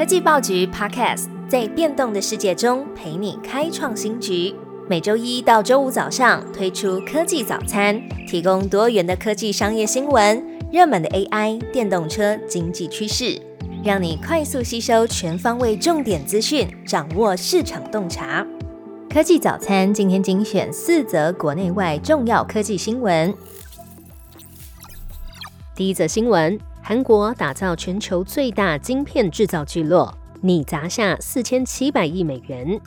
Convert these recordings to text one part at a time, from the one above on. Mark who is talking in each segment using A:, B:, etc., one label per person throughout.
A: 科技报局 Podcast 在变动的世界中陪你开创新局。每周一到周五早上推出科技早餐，提供多元的科技商业新闻、热门的 AI、电动车、经济趋势，让你快速吸收全方位重点资讯，掌握市场洞察。科技早餐今天精选四则国内外重要科技新闻。第一则新闻：韩国打造全球最大晶片制造聚落，拟砸下四千七百亿美元。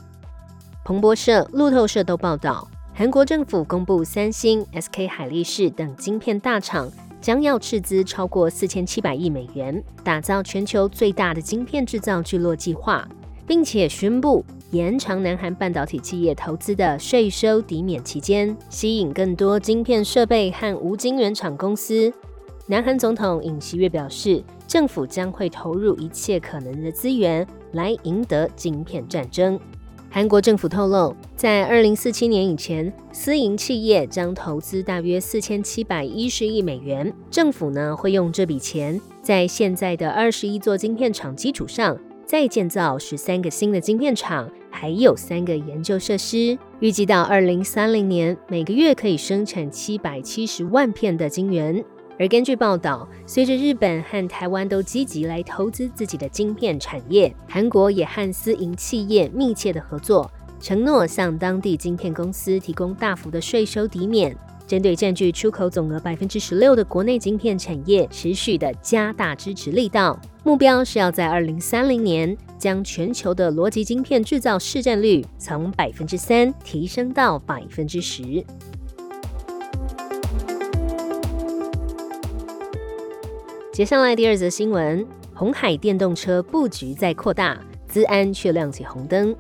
A: 彭博社、路透社都报道，韩国政府公布三星、SK 海力士等晶片大厂将要斥资超过四千七百亿美元，打造全球最大的晶片制造聚落计划，并且宣布延长南韩半导体企业投资的税收抵免期间，吸引更多晶片设备和无晶圆厂公司。南韩总统尹锡悦表示，政府将会投入一切可能的资源来赢得晶片战争。韩国政府透露，在二零四七年以前，私营企业将投资大约四千七百一十亿美元。政府呢会用这笔钱，在现在的二十一座晶片厂基础上，再建造十三个新的晶片厂，还有三个研究设施。预计到二零三零年，每个月可以生产七百七十万片的晶圆。而根据报道，随着日本和台湾都积极来投资自己的晶片产业，韩国也和私营企业密切的合作，承诺向当地晶片公司提供大幅的税收抵免，针对占据出口总额百分之十六的国内晶片产业，持续的加大支持力道，目标是要在二零三零年将全球的逻辑晶片制造市占率从百分之三提升到百分之十。接下来第二则新闻：红海电动车布局在扩大，资安却亮起红灯。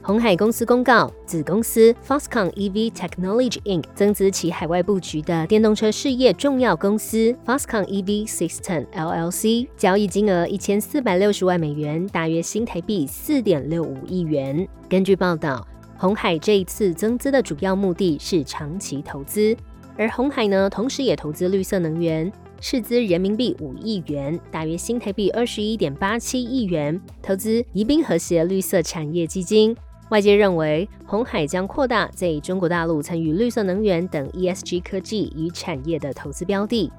A: 红海公司公告，子公司 Foxconn EV Technology Inc. 增资其海外布局的电动车事业重要公司 Foxconn EV System LLC，交易金额一千四百六十万美元，大约新台币四点六五亿元。根据报道，红海这一次增资的主要目的是长期投资，而红海呢，同时也投资绿色能源。斥资人民币五亿元，大约新台币二十一点八七亿元，投资宜宾和谐绿色产业基金。外界认为，红海将扩大在中国大陆参与绿色能源等 ESG 科技与产业的投资标的。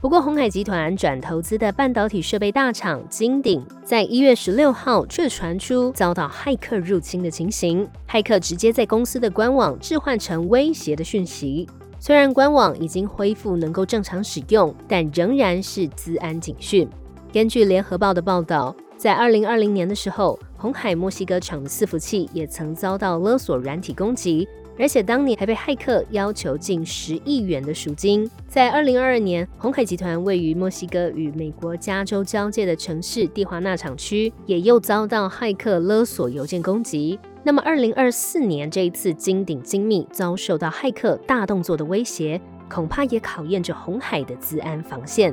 A: 不过，红海集团转投资的半导体设备大厂金鼎，在一月十六号却传出遭到骇客入侵的情形，骇客直接在公司的官网置换成威胁的讯息。虽然官网已经恢复能够正常使用，但仍然是资安警讯。根据联合报的报道，在二零二零年的时候，红海墨西哥厂的伺服器也曾遭到勒索软体攻击，而且当年还被骇客要求近十亿元的赎金。在二零二二年，红海集团位于墨西哥与美国加州交界的城市蒂华纳厂区，也又遭到骇客勒索邮件攻击。那么，二零二四年这一次金鼎精密遭受到骇客大动作的威胁，恐怕也考验着红海的资安防线。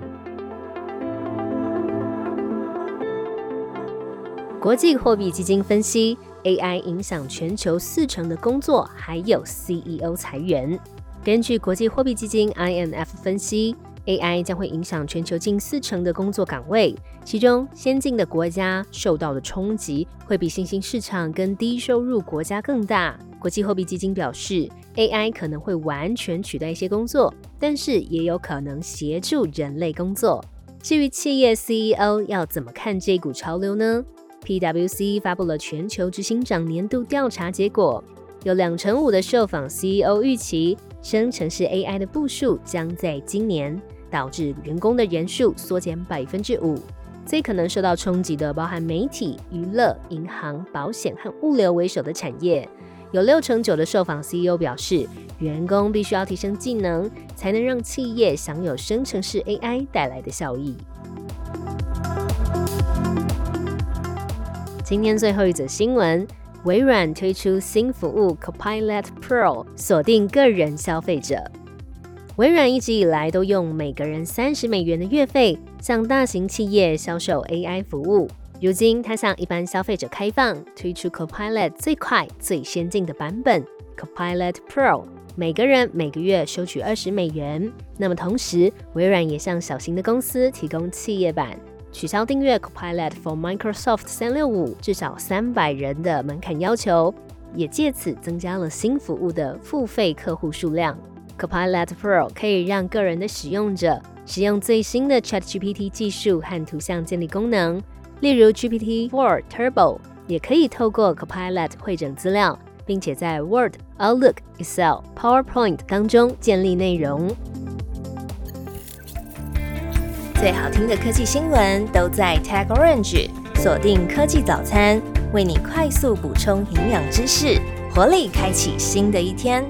A: 国际货币基金分析，AI 影响全球四成的工作，还有 CEO 裁员。根据国际货币基金 INF 分析。AI 将会影响全球近四成的工作岗位，其中先进的国家受到的冲击会比新兴市场跟低收入国家更大。国际货币基金表示，AI 可能会完全取代一些工作，但是也有可能协助人类工作。至于企业 CEO 要怎么看这股潮流呢？PwC 发布了全球执行长年度调查结果，有两成五的受访 CEO 预期生成式 AI 的部署将在今年。导致员工的人数缩减百分之五，最可能受到冲击的包含媒体、娱乐、银行、保险和物流为首的产业。有六成九的受访 CEO 表示，员工必须要提升技能，才能让企业享有生成式 AI 带来的效益。今天最后一则新闻：微软推出新服务 Copilot Pro，锁定个人消费者。微软一直以来都用每个人三十美元的月费向大型企业销售 AI 服务。如今，它向一般消费者开放，推出 Copilot 最快、最先进的版本 Copilot Pro，每个人每个月收取二十美元。那么，同时微软也向小型的公司提供企业版取消订阅 Copilot for Microsoft 三六五至少三百人的门槛要求，也借此增加了新服务的付费客户数量。Copilot Pro 可以让个人的使用者使用最新的 ChatGPT 技术和图像建立功能，例如 GPT-4 Turbo，也可以透过 Copilot 会整资料，并且在 Word、Outlook、Excel、PowerPoint 当中建立内容。
B: 最好听的科技新闻都在 Tag Orange，锁定科技早餐，为你快速补充营养知识，活力开启新的一天。